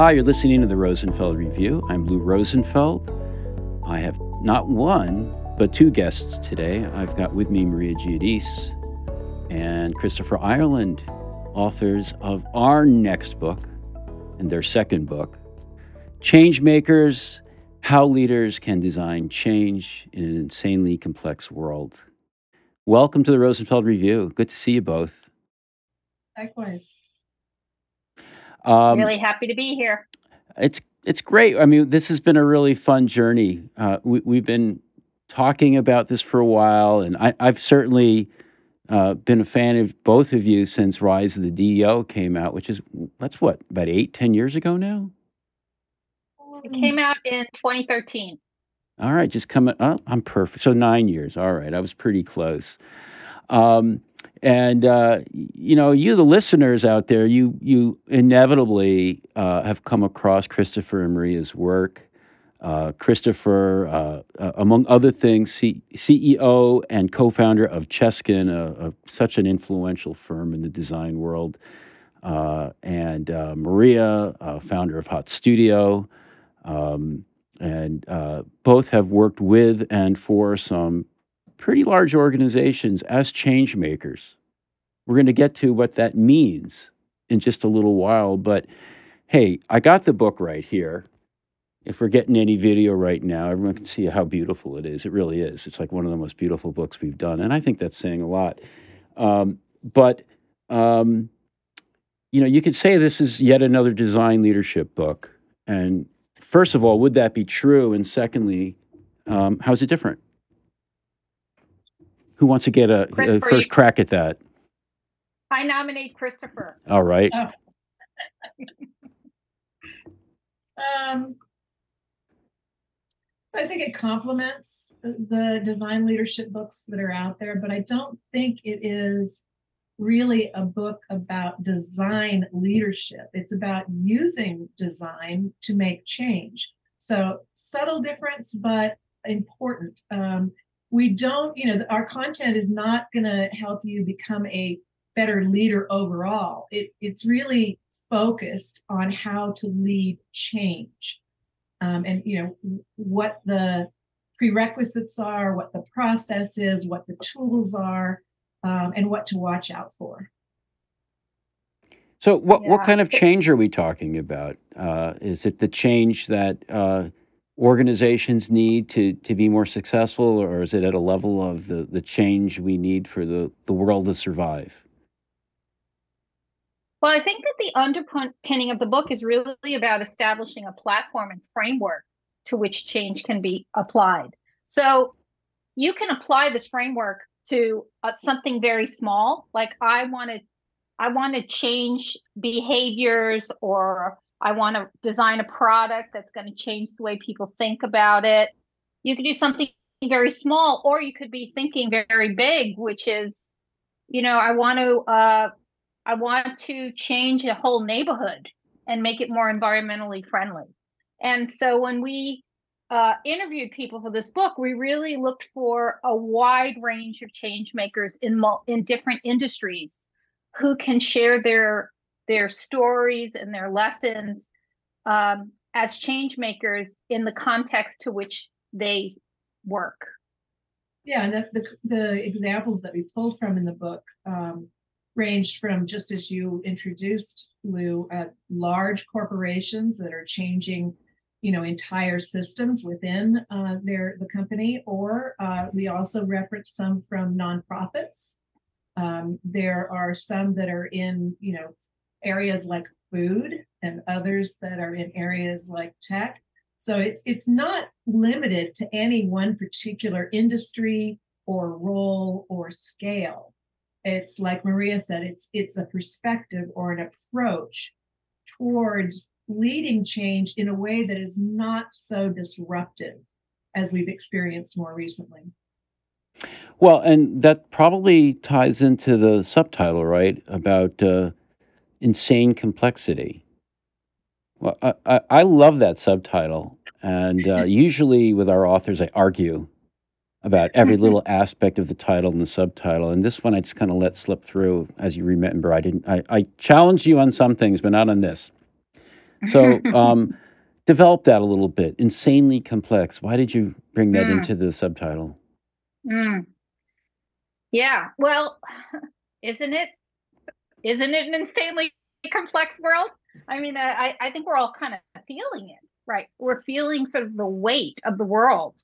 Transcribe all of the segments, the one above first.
Hi, you're listening to the Rosenfeld Review. I'm Lou Rosenfeld. I have not one, but two guests today. I've got with me Maria Giudice and Christopher Ireland, authors of our next book and their second book, Changemakers How Leaders Can Design Change in an Insanely Complex World. Welcome to the Rosenfeld Review. Good to see you both. Likewise. Um, really happy to be here. It's it's great. I mean, this has been a really fun journey. Uh, we, we've been talking about this for a while, and I, I've certainly uh, been a fan of both of you since Rise of the DEO came out, which is that's what about eight, ten years ago now. It came out in 2013. All right, just coming. Oh, I'm perfect. So nine years. All right, I was pretty close. Um, and uh, you know, you the listeners out there, you you inevitably uh, have come across Christopher and Maria's work. Uh, Christopher, uh, uh, among other things, C- CEO and co-founder of Cheskin, a, a, such an influential firm in the design world, uh, and Maria, founder of Hot Studio, um, and both have worked with and for some pretty large organizations as change makers. We're going to get to what that means in just a little while. But hey, I got the book right here. If we're getting any video right now, everyone can see how beautiful it is. It really is. It's like one of the most beautiful books we've done. And I think that's saying a lot. Um, but, um, you know, you could say this is yet another design leadership book. And first of all, would that be true? And secondly, um, how's it different? Who wants to get a, a first crack at that? I nominate Christopher. All right. Oh. um, so I think it complements the design leadership books that are out there, but I don't think it is really a book about design leadership. It's about using design to make change. So subtle difference, but important. Um, we don't, you know, our content is not going to help you become a better leader overall. It, it's really focused on how to lead change um, and, you know, what the prerequisites are, what the process is, what the tools are, um, and what to watch out for. So, what, yeah. what kind of change are we talking about? Uh, is it the change that uh, organizations need to to be more successful, or is it at a level of the the change we need for the the world to survive? Well, I think that the underpinning of the book is really about establishing a platform and framework to which change can be applied. So you can apply this framework to uh, something very small, like I want to I want to change behaviors or I want to design a product that's going to change the way people think about it. You could do something very small, or you could be thinking very big, which is, you know, I want to uh, I want to change a whole neighborhood and make it more environmentally friendly. And so when we uh, interviewed people for this book, we really looked for a wide range of change makers in in different industries who can share their their stories and their lessons um, as change makers in the context to which they work. Yeah, and the, the, the examples that we pulled from in the book um, ranged from just as you introduced, Lou, uh, large corporations that are changing, you know, entire systems within uh, their the company, or uh, we also reference some from nonprofits. Um, there are some that are in, you know, areas like food and others that are in areas like tech. So it's it's not limited to any one particular industry or role or scale. It's like Maria said, it's it's a perspective or an approach towards leading change in a way that is not so disruptive as we've experienced more recently. Well, and that probably ties into the subtitle, right? About uh, insane complexity. Well, I, I, I love that subtitle. And uh, usually with our authors, I argue about every little aspect of the title and the subtitle. And this one I just kind of let slip through. As you remember, I didn't. I, I challenged you on some things, but not on this. So um, develop that a little bit. Insanely complex. Why did you bring that Mm. into the subtitle? Mm. Yeah. Well, isn't it? Isn't it an insanely complex world? I mean, I, I think we're all kind of feeling it, right? We're feeling sort of the weight of the world.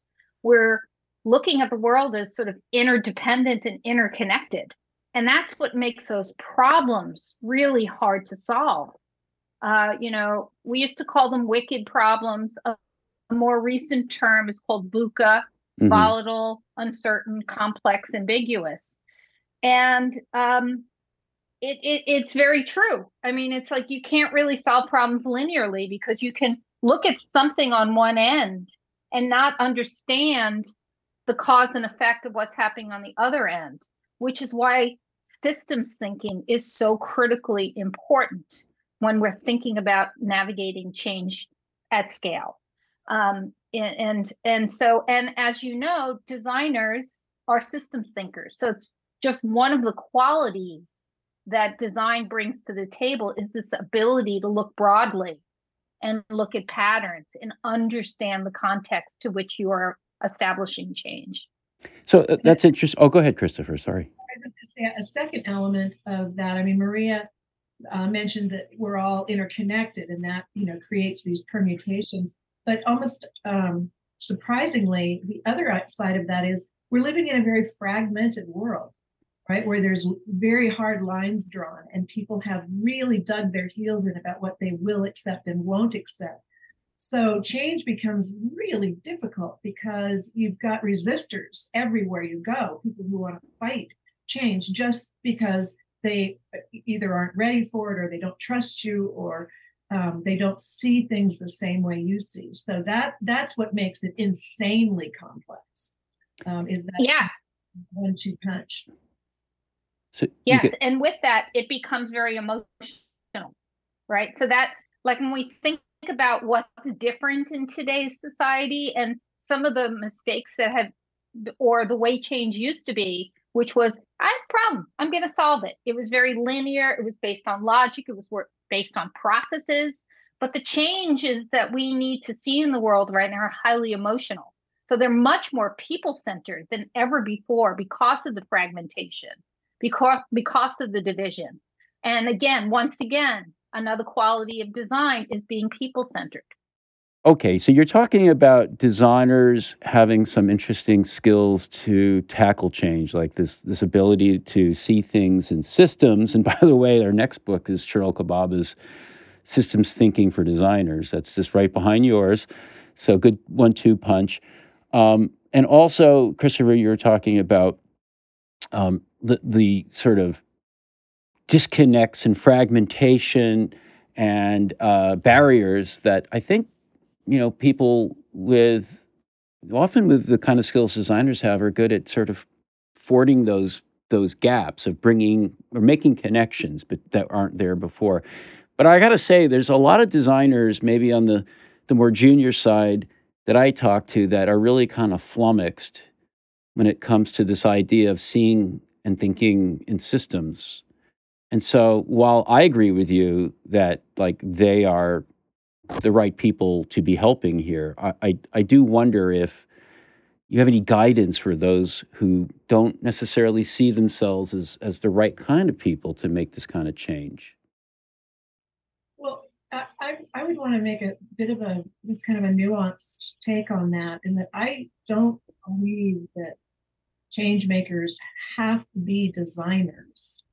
We're looking at the world as sort of interdependent and interconnected. And that's what makes those problems really hard to solve. Uh, you know, we used to call them wicked problems. A, more recent term is called VUCA, Mhm. volatile, uncertain, complex, ambiguous. And um, it, it it's very true. I mean, it's like you can't really solve problems linearly because you can look at something on one end and not understand the cause and effect of what's happening on the other end, which is why systems thinking is so critically important when we're thinking about navigating change at scale. Um, and, and and so and as you know, designers are systems thinkers. So it's just one of the qualities that design brings to the table is this ability to look broadly and look at patterns and understand the context to which you are establishing change. So uh, that's interesting. Oh, go ahead, Christopher. Sorry. I gonna say a second element of that. I mean, Maria uh, mentioned that we're all interconnected, and that you know creates these permutations. But almost um, surprisingly, the other side of that is we're living in a very fragmented world, right? Where there's very hard lines drawn, and people have really dug their heels in about what they will accept and won't accept. So change becomes really difficult because you've got resistors everywhere you go, people who want to fight change just because they either aren't ready for it or they don't trust you or um, they don't see things the same way you see. So that that's what makes it insanely complex. Um, is that Yeah, one-two punch? So yes. could- And with that, it becomes very emotional, right? So that, like, when we think about what's different in today's society and some of the mistakes that have, or the way change used to be, which was, I have a problem, I'm going to solve it. It was very linear, it was based on logic, it was based on processes. But the changes that we need to see in the world right now are highly emotional. So they're much more people centered than ever before because of the fragmentation, because because of the division. And again, once again, another quality of design is being people centered. Okay, so you're talking about designers having some interesting skills to tackle change, like this this ability to see things in systems. And by the way, our next book is Sheryl Cababa's Systems Thinking for Designers. That's just right behind yours. So good one-two punch. Um, and also, Christopher, you were talking about um, the the sort of disconnects and fragmentation and uh, barriers that I think you know people with often with the kind of skills designers have are good at sort of fording those those gaps of bringing or making connections but that aren't there before. But i got to say there's a lot of designers maybe on the the more junior side that i talk to that are really kind of flummoxed when it comes to this idea of seeing and thinking in systems and so while i agree with you that like they are the right people to be helping here. I, I, I do wonder if you have any guidance for those who don't necessarily see themselves as, as the right kind of people to make this kind of change. Well, I, I, would want to make a bit of a it's kind of a nuanced take on that, in that I don't believe that change makers have to be designers,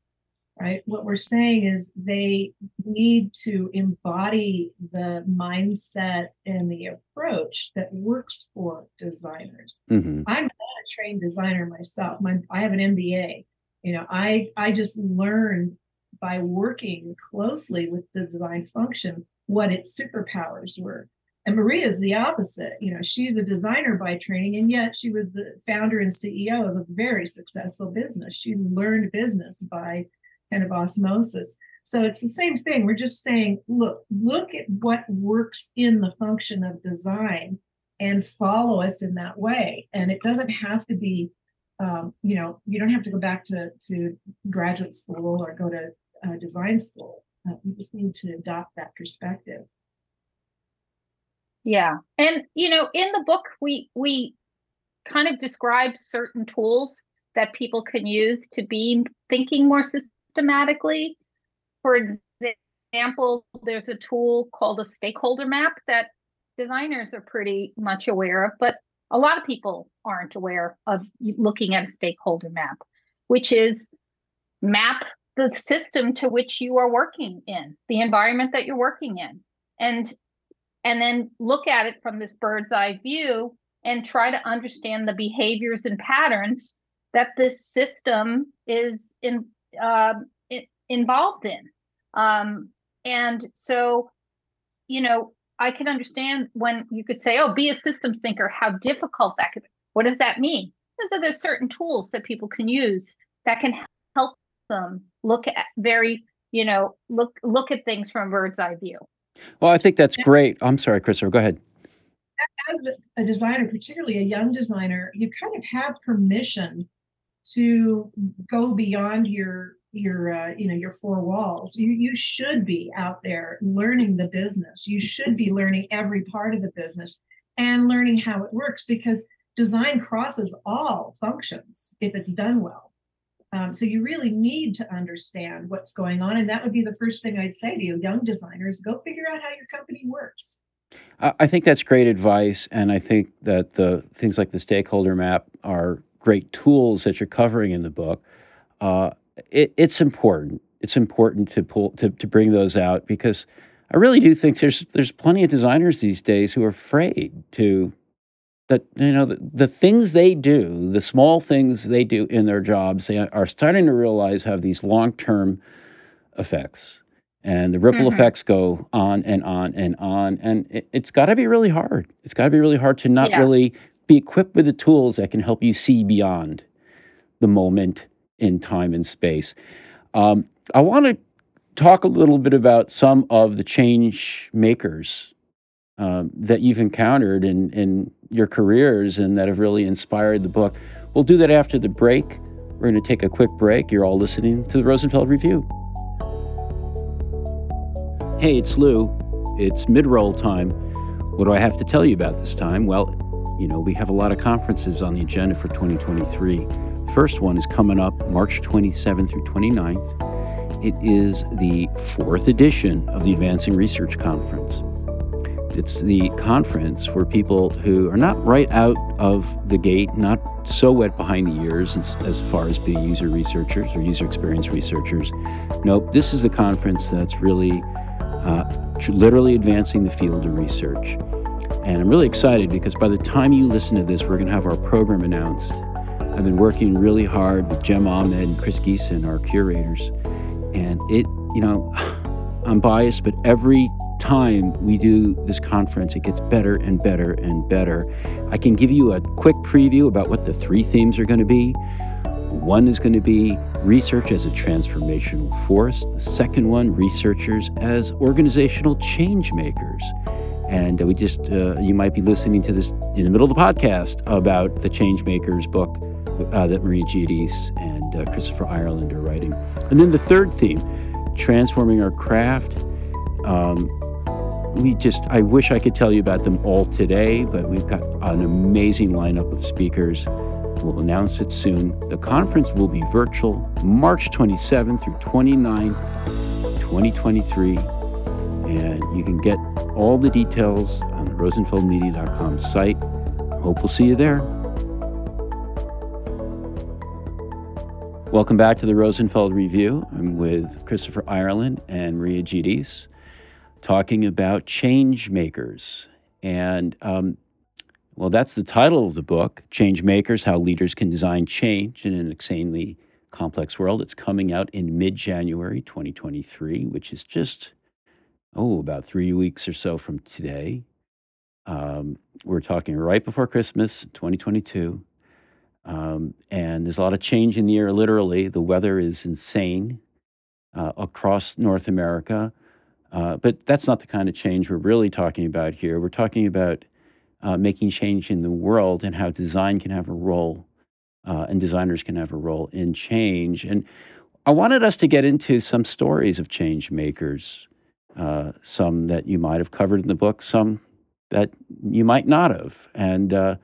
right? What we're saying is they need to embody the mindset and the approach that works for designers. hmm I'm not a trained designer myself. My I have an MBA. You know, I I just learned by working closely with the design function what its superpowers were. And Maria is the opposite. You know, she's a designer by training, and yet she was the founder and CEO of a very successful business. She learned business by kind of osmosis. So it's the same thing. We're just saying, look, look at what works in the function of design and follow us in that way. And it doesn't have to be, um, you know, you don't have to go back to, to graduate school or go to uh, design school. Uh, you just need to adopt that perspective. Yeah. And you know, in the book we we kind of describe certain tools that people can use to be thinking more systematically. For example, there's a tool called a stakeholder map that designers are pretty much aware of, but a lot of people aren't aware of looking at a stakeholder map, which is map the system to which you are working in, the environment that you're working in. And and then look at it from this bird's eye view and try to understand the behaviors and patterns that this system is in, uh, involved in. Um, and so, you know, I can understand when you could say, "Oh, be a systems thinker," how difficult that could. Be. What does that mean? Because there's certain tools that people can use that can help them look at very, you know, look look at things from a bird's eye view. Well, I think that's great. I'm sorry, Christopher. Go ahead. As a designer, particularly a young designer, you kind of have permission to go beyond your your uh, you know your four walls you you should be out there learning the business you should be learning every part of the business and learning how it works because design crosses all functions if it's done well um, so you really need to understand what's going on and that would be the first thing i'd say to you young designers go figure out how your company works i think that's great advice and i think that the things like the stakeholder map are great tools that you're covering in the book uh, it, it's important. It's important to pull to, to bring those out because I really do think there's there's plenty of designers these days who are afraid to that you know the, the things they do, the small things they do in their jobs, they are starting to realize have these long term effects, and the ripple mm-hmm. effects go on and on and on, and it, has got to be really hard. It's got to be really hard to not yeah. really be equipped with the tools that can help you see beyond the moment in time and space. Um, I want to talk a little bit about some of the change makers um, that you've encountered in, in your careers and that have really inspired the book. We'll do that after the break. We're going to take a quick break. You're all listening to the Rosenfeld Review. Hey, it's Lou. It's mid roll time. What do I have to tell you about this time? Well, you know, we have a lot of conferences on the agenda for 2023. First one is coming up March 27th through 29th. It is the fourth edition of the Advancing Research Conference. It's the conference for people who are not right out of the gate, not so wet behind the ears as, far as being user researchers or user experience researchers. Nope, this is the conference that's really uh, literally advancing the field of research. And I'm really excited because by the time you listen to this, we're going to have our program announced I've been working really hard with Jem Ahmed and Chris Geison, our curators. And it, you know, I'm biased, but every time we do this conference, it gets better and better and better. I can give you a quick preview about what the three themes are going to be. One is going to be research as a transformational force. The second one, researchers as organizational change makers. And we just, uh, you might be listening to this in the middle of the podcast about the Changemakers book uh, that Maria Giudice and uh, Christopher Ireland are writing. And then the third theme, transforming our craft. Um, we just, I wish I could tell you about them all today, but we've got an amazing lineup of speakers. We'll announce it soon. The conference will be virtual March 27 through 29, 2023. And you can get all the details on the rosenfeldmedia.com site. Hope we'll see you there. Welcome back to the Rosenfeld Review. I'm with Christopher Ireland and Maria Giudice talking about change makers. And um, well, that's the title of the book Change Makers How Leaders Can Design Change in an Insanely Complex World. It's coming out in mid January 2023, which is just, oh, about three weeks or so from today. Um, we're talking right before Christmas, 2022. Um, and there's a lot of change in the air, literally. The weather is insane uh, across North America. Uh, but that's not the kind of change we're really talking about here. We're talking about uh, making change in the world and how design can have a role uh, and designers can have a role in change. And I wanted us to get into some stories of change makers, uh, some that you might have covered in the book, some that you might not have. And uh,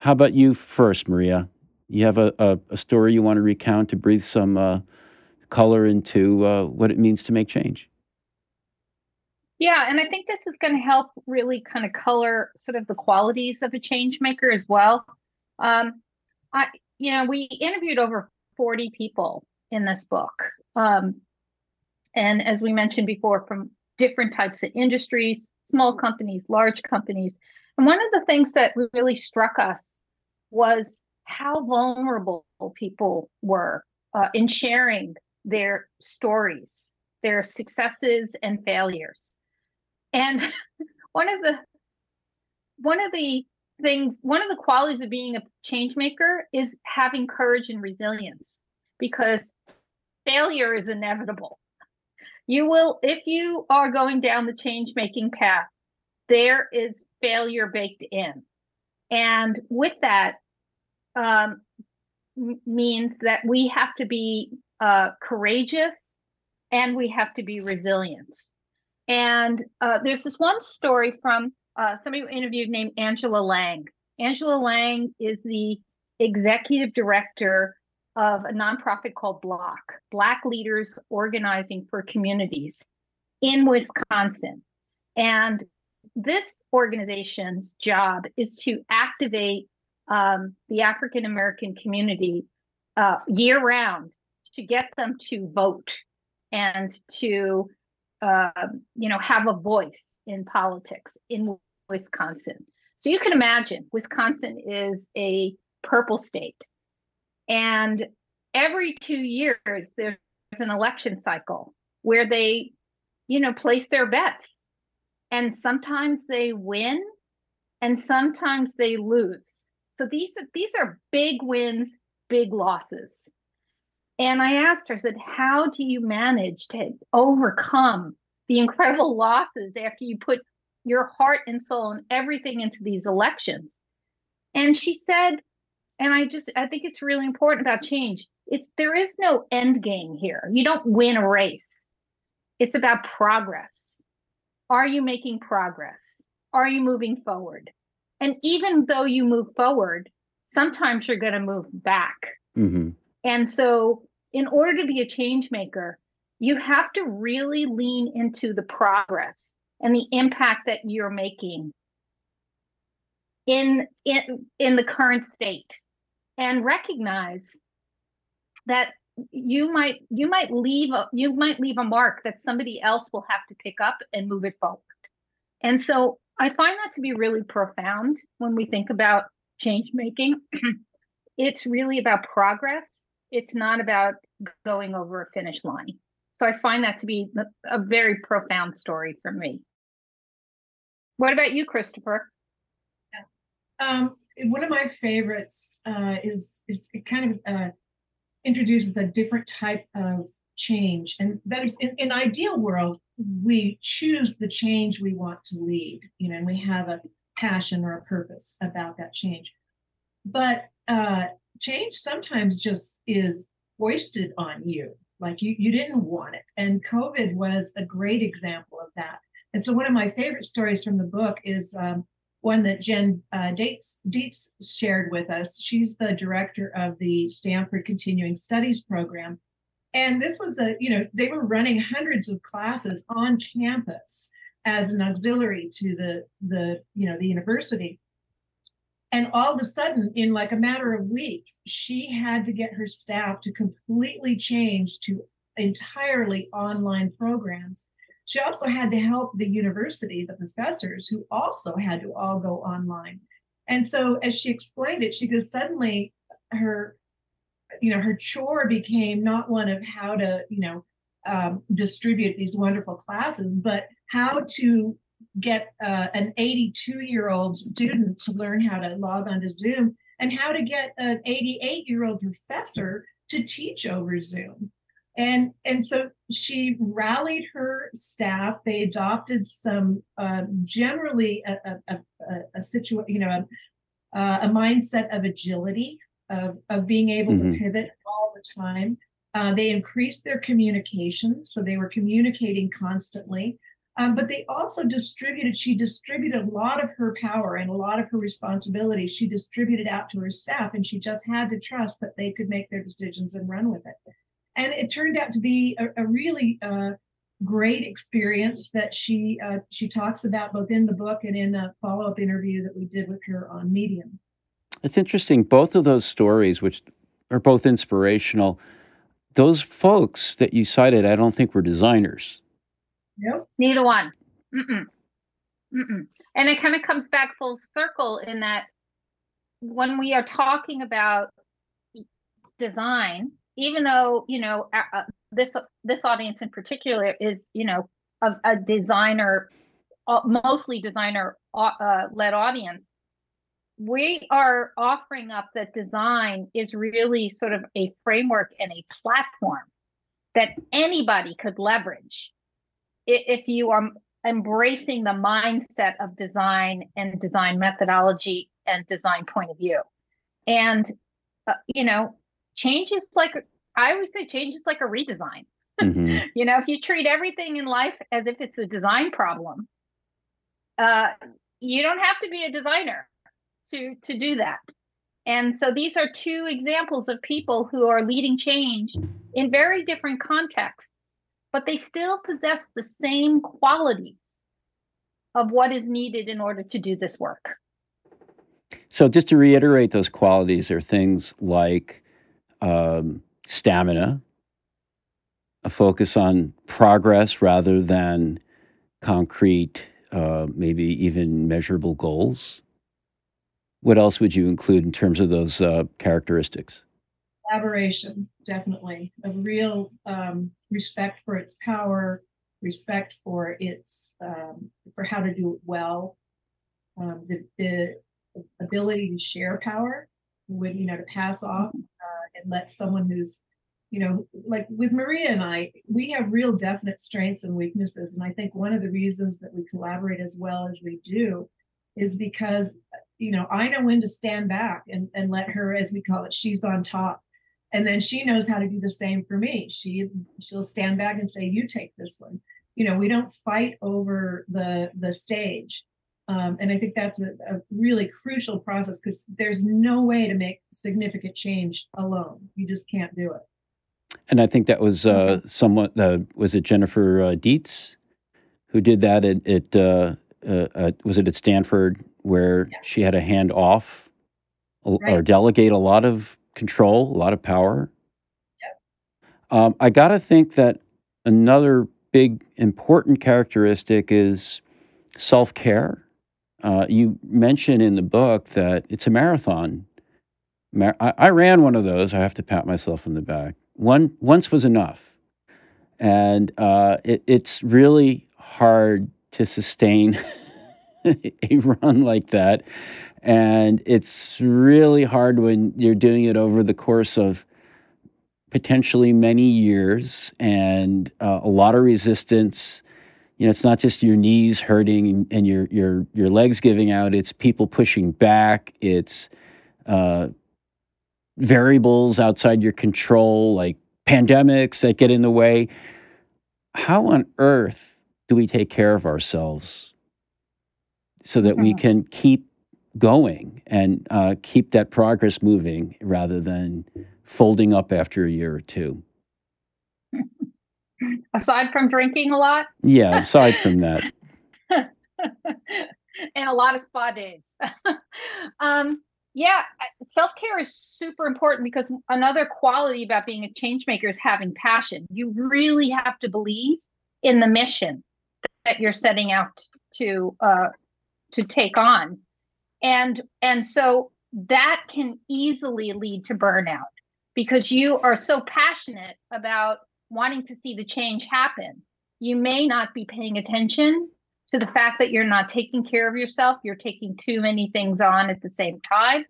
how about you first, Maria? You have a, a, a, story you want to recount to breathe some uh, color into what it means to make change. Yeah, and I think this is going to help really kind of color sort of the qualities of a change maker as well. Um, I, you know, we interviewed over 40 people in this book. Um, and as we mentioned before, from different types of industries, small companies, large companies. And one of the things that really struck us was how vulnerable people were uh, in sharing their stories, their successes and failures. And one of the one of the things, one of the qualities of being a change maker is having courage and resilience because failure is inevitable. You will, if you are going down the change making path, there is failure baked in. And with that, um, means that we have to be uh, courageous and we have to be resilient. And uh, there's this one story from uh, somebody who interviewed named Angela Lang. Angela Lang is the executive director of a nonprofit called BLOC, Black Leaders Organizing for Communities in Wisconsin. And this organization's job is to activate um, the African American community uh, year round to get them to vote and to uh, you know have a voice in politics in Wisconsin. So you can imagine Wisconsin is a purple state and every two years, there's an election cycle where they, you know, place their bets. And sometimes they win and sometimes they lose. So these are these are big wins, big losses. And I asked her, I said, how do you manage to overcome the incredible losses after you put your heart and soul and everything into these elections? And she said, and I just I think it's really important about change. It's there is no end game here. You don't win a race. It's about progress. Are you making progress? Are you moving forward? And even though you move forward, sometimes you're going to move back. Mm-hmm. And so, in order to be a change maker, you have to really lean into the progress and the impact that you're making in in in the current state. And recognize that you might you might leave a, you might leave a mark that somebody else will have to pick up and move it forward. And so i find that to be really profound when we think about change making. It's really about progress it's not about going over a finish line. So i find that to be a very profound story for me. What about you christopher? Um, one of my favorites uh, is it kind of uh, introduces a different type of change, and that is in, in ideal world we choose the change we want to lead, you know, and we have a passion or a purpose about that change. But uh, change sometimes just is foisted on you, like you you didn't want it, and COVID was a great example of that. And so one of my favorite stories from the book is um, one that Jen uh, shared with us. She's the director of the Stanford Continuing Studies program. And this was a, you know, they were running hundreds of classes on campus as an auxiliary to the, the, you know, the university. And all of a sudden, in like a matter of weeks, she had to get her staff to completely change to entirely online programs she also had to help the university, the professors, who also had to all go online. And so, as she explained it, she goes, suddenly her, you know, her chore became not one of how to, you know, um, distribute these wonderful classes, but how to get uh, an 82 year old student to learn how to log onto Zoom and how to get an 88 year old professor to teach over Zoom. And and so she rallied her staff. They adopted some uh, generally a, a, a, a situation you know a, a, mindset of agility of, of being able mm-hmm. to pivot all the time. Uh, they increased their communication so they were communicating constantly Um, but they also distributed, she distributed a lot of her power and a lot of her responsibility. She distributed out to her staff, and she just had to trust that they could make their decisions and run with it. And it turned out to be a, a really uh, great experience that she uh, she talks about both in the book and in a follow up interview that we did with her on Medium. It's interesting. Both of those stories, which are both inspirational, those folks that you cited, I don't think were designers. Nope. Neither one. Mm-mm. Mm-mm. And it kind of comes back full circle in that when we are talking about design, even though you know uh, this this audience in particular is you know a, a designer, uh, mostly designer uh, led audience, we are offering up that design is really sort of a framework and a platform that anybody could leverage if you are embracing the mindset of design and design methodology and design point of view. And, uh, you know, change is like, I always say change is like a redesign. Mm-hmm. you know, if you treat everything in life as if it's a design problem, uh, you don't have to be a designer to to do that. And so these are two examples of people who are leading change in very different contexts but they still possess the same qualities of what is needed in order to do this work. So, just to reiterate, those qualities are things like um, stamina, a focus on progress rather than concrete, uh, maybe even measurable goals. What else would you include in terms of those uh, characteristics? Collaboration, definitely. A real um, respect for its power, respect for its um, for how to do it well, um, the, the ability to share power, when you know to pass off uh, and let someone who's you know like with maria and i we have real definite strengths and weaknesses and i think one of the reasons that we collaborate as well as we do is because you know i know when to stand back and, and let her as we call it she's on top and then she knows how to do the same for me. She she'll stand back and say you take this one. You know we don't fight over the the stage. Um, and i think that's a, a really crucial process because there's no way to make significant change alone. You just can't do it. And i think that was uh, somewhat uh, was it jennifer uh, dietz who did that at, at uh, uh, was it at stanford where yeah. she had a hand off right. or delegate a lot of control, a lot of power. Yep. Um, I got to think that another big important characteristic is self care. Uh, you mention in the book that it's a marathon. Mar- I, I, ran one of those. I have to pat myself on the back. One once was enough, and uh, it, it's really hard to sustain a run like that. And it's really hard when you're doing it over the course of potentially many years and uh, a lot of resistance. You know, it's not just your knees hurting and, your your your legs giving out. It's people pushing back. It's uh, variables outside your control, like pandemics that get in the way. How on earth do we take care of ourselves so that we mm-hmm. can keep going and uh, keep that progress moving rather than folding up after a year or two. Aside from drinking a lot? Yeah, aside from that. and a lot of spa days. um, yeah, self care is super important because another quality about being a change maker is having passion. You really have to believe in the mission that you're setting out to uh, to take on. And and so that can easily lead to burnout because you are so passionate about wanting to see the change happen. You may not be paying attention to the fact that you're not taking care of yourself. You're taking too many things on at the same time.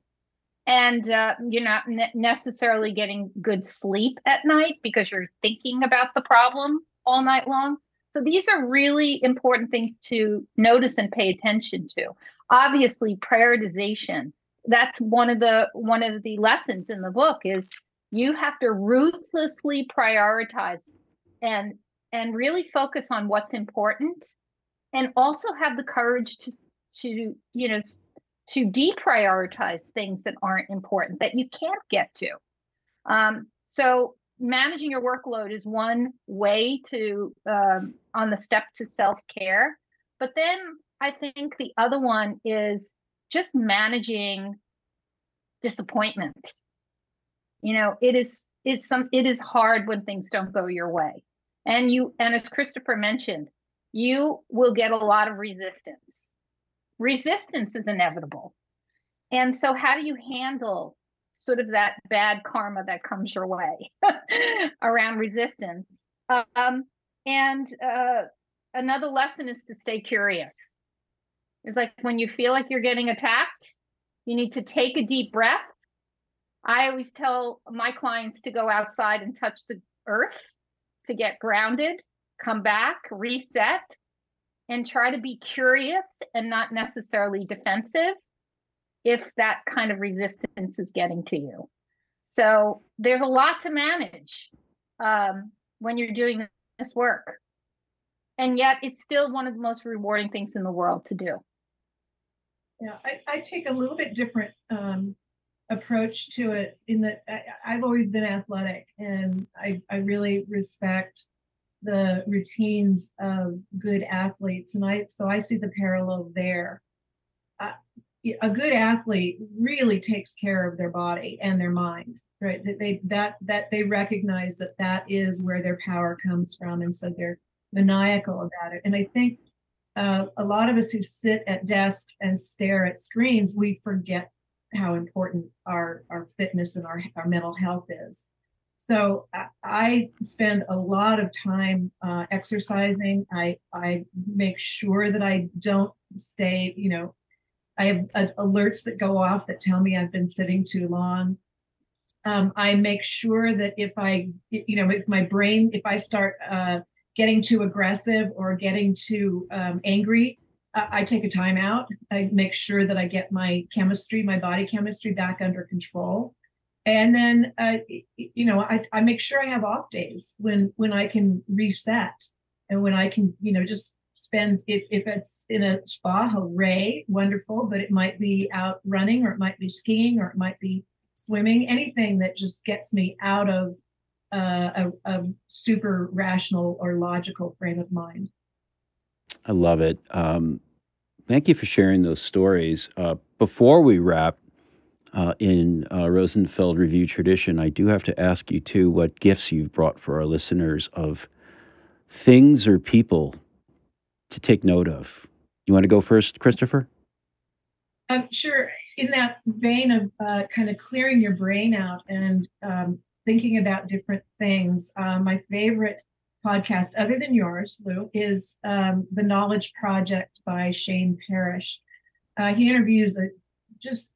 And uh, you're not ne- necessarily getting good sleep at night because you're thinking about the problem all night long so these are really important things to notice and pay attention to. Obviously prioritization that's one of the one of the lessons in the book is you have to ruthlessly prioritize and and really focus on what's important and also have the courage to to you know to deprioritize things that aren't important that you can't get to. Um, so managing your workload is one way to um, on the step to self-care. But then i think the other one is just managing disappointment. You know it is it's some it is hard when things don't go your way. And you and as christopher mentioned you will get a lot of resistance. Resistance is inevitable. And so how do you handle sort of that bad karma that comes your way around resistance. Um, and uh, another lesson is to stay curious. It's like when you feel like you're getting attacked you need to take a deep breath. I always tell my clients to go outside and touch the earth to get grounded, come back, reset, and try to be curious and not necessarily defensive if that kind of resistance is getting to you. So there's a lot to manage um, when you're doing this work. And yet it's still one of the most rewarding things in the world to do. Yeah, I, I take a little bit different um, approach to it in that I, have always been athletic and I, I really respect the routines of good athletes and I so I see the parallel there. Uh, a good athlete really takes care of their body and their mind, right? That they that that they recognize that that is where their power comes from, and so they're maniacal about it. And I think uh, a lot of us who sit at desks and stare at screens, we forget how important our our fitness and our our mental health is. So I, I spend a lot of time uh, exercising. I I make sure that I don't stay. You know, I have uh, alerts that go off that tell me I've been sitting too long. Um, I make sure that if I, you know, if my brain, if I start uh, getting too aggressive or getting too um, angry, I take a time out. I make sure that I get my chemistry, my body chemistry back under control. And then, uh, you know, I, I make sure I have off days when when I can reset and when I can, you know, just spend if, if it's in a spa, hooray, wonderful. But it might be out running, or it might be skiing, or it might be swimming. Anything that just gets me out of uh, a, a super rational or logical frame of mind. I love it. Um, thank you for sharing those stories. Uh, before we wrap, uh, in uh, Rosenfeld Review tradition, I do have to ask you too what gifts you've brought for our listeners of things or people to take note of. You want to go first, Christopher? Um, sure. In that vein of uh, kind of clearing your brain out and um, thinking about different things, uh, my favorite podcast, other than yours, Lou, is um, The Knowledge Project by Shane Parrish. Uh, he interviews a just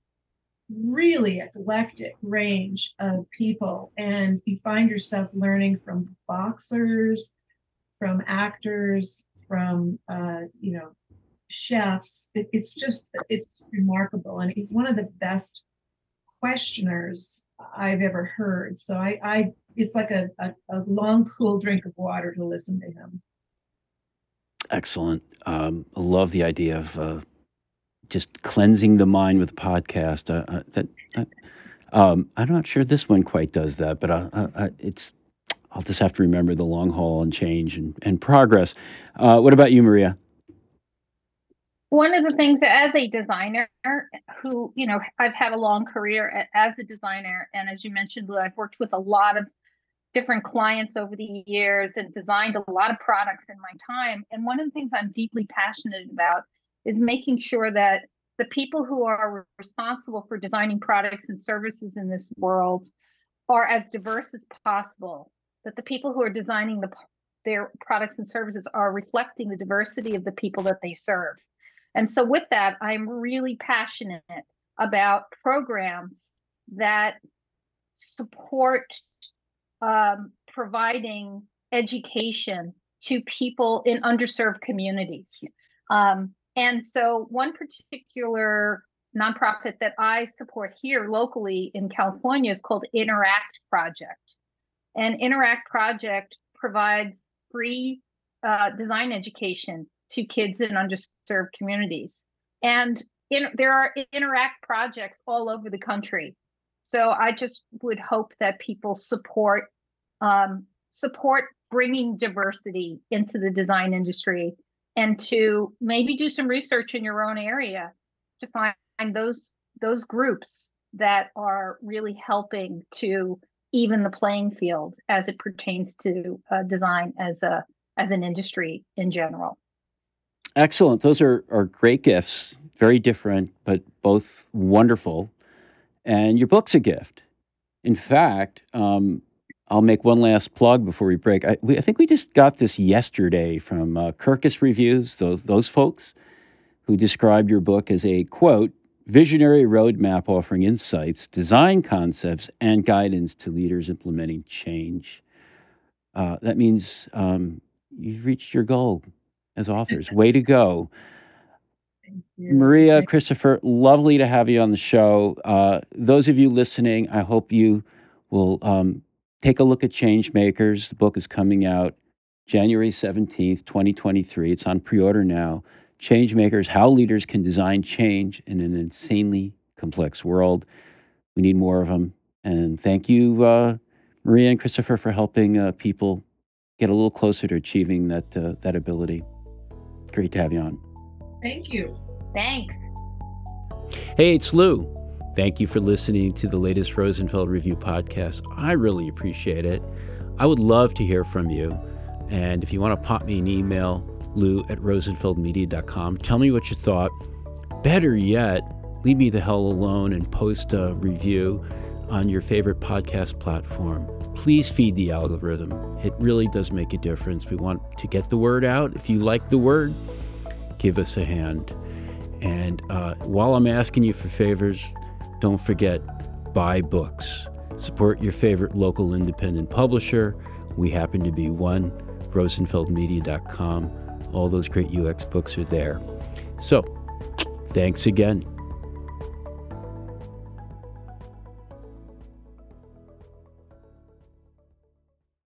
really eclectic range of people, and you find yourself learning from boxers, from actors, from uh, you know chefs. It, it's just it's remarkable, and he's one of the best questioners I've ever heard. So I, I it's like a, a, a long, cool drink of water to listen to him. Excellent. Um, I love the idea of uh, just cleansing the mind with a podcast. Uh, uh, that uh, um, I'm not sure this one quite does that, but uh, uh, it's I'll just have to remember the long haul and change and, and progress. Uh, what about you, Maria? one of the things as a designer who you know i've had a long career as a designer and as you mentioned Lou, i've worked with a lot of different clients over the years and designed a lot of products in my time and one of the things i'm deeply passionate about is making sure that the people who are responsible for designing products and services in this world are as diverse as possible that the people who are designing the their products and services are reflecting the diversity of the people that they serve and so, with that, I'm really passionate about programs that support um, providing education to people in underserved communities. Um, and so, one particular nonprofit that I support here locally in California is called Inneract Project. And Inneract Project provides free uh, design education to kids in underserved communities. And in, there are Inneract Projects all over the country. So I just would hope that people support um, support bringing diversity into the design industry and to maybe do some research in your own area to find those those groups that are really helping to even the playing field as it pertains to uh, design as a as an industry in general. Excellent. Those are, are great gifts, very different, but both wonderful. And your book's a gift. In fact, um, I'll make one last plug before we break. I, we, I think we just got this yesterday from uh, Kirkus Reviews, those, those folks who described your book as a quote, visionary roadmap offering insights, design concepts, and guidance to leaders implementing change. Uh, that means um, you've reached your goal as authors. Way to go. Maria, Christopher, lovely to have you on the show. Uh, those of you listening, I hope you will um, take a look at Changemakers. The book is coming out January 17th, 2023. It's on pre order now. Changemakers How Leaders Can Design Change in an Insanely Complex World. We need more of them. And thank you, uh, Maria and Christopher, for helping uh, people get a little closer to achieving that, uh, that ability. Great to have you on. Thank you. Thanks. Hey, it's Lou. Thank you for listening to the latest Rosenfeld Review podcast. I really appreciate it. I would love to hear from you. And if you want to pop me an email, lou at rosenfeldmedia.com, tell me what you thought. Better yet, leave me the hell alone and post a review on your favorite podcast platform. Please feed the algorithm. It really does make a difference. We want to get the word out. If you like the word, give us a hand. And uh, while I'm asking you for favors, don't forget buy books. Support your favorite local independent publisher. We happen to be one, rosenfeldmedia.com. All those great UX books are there. So, thanks again.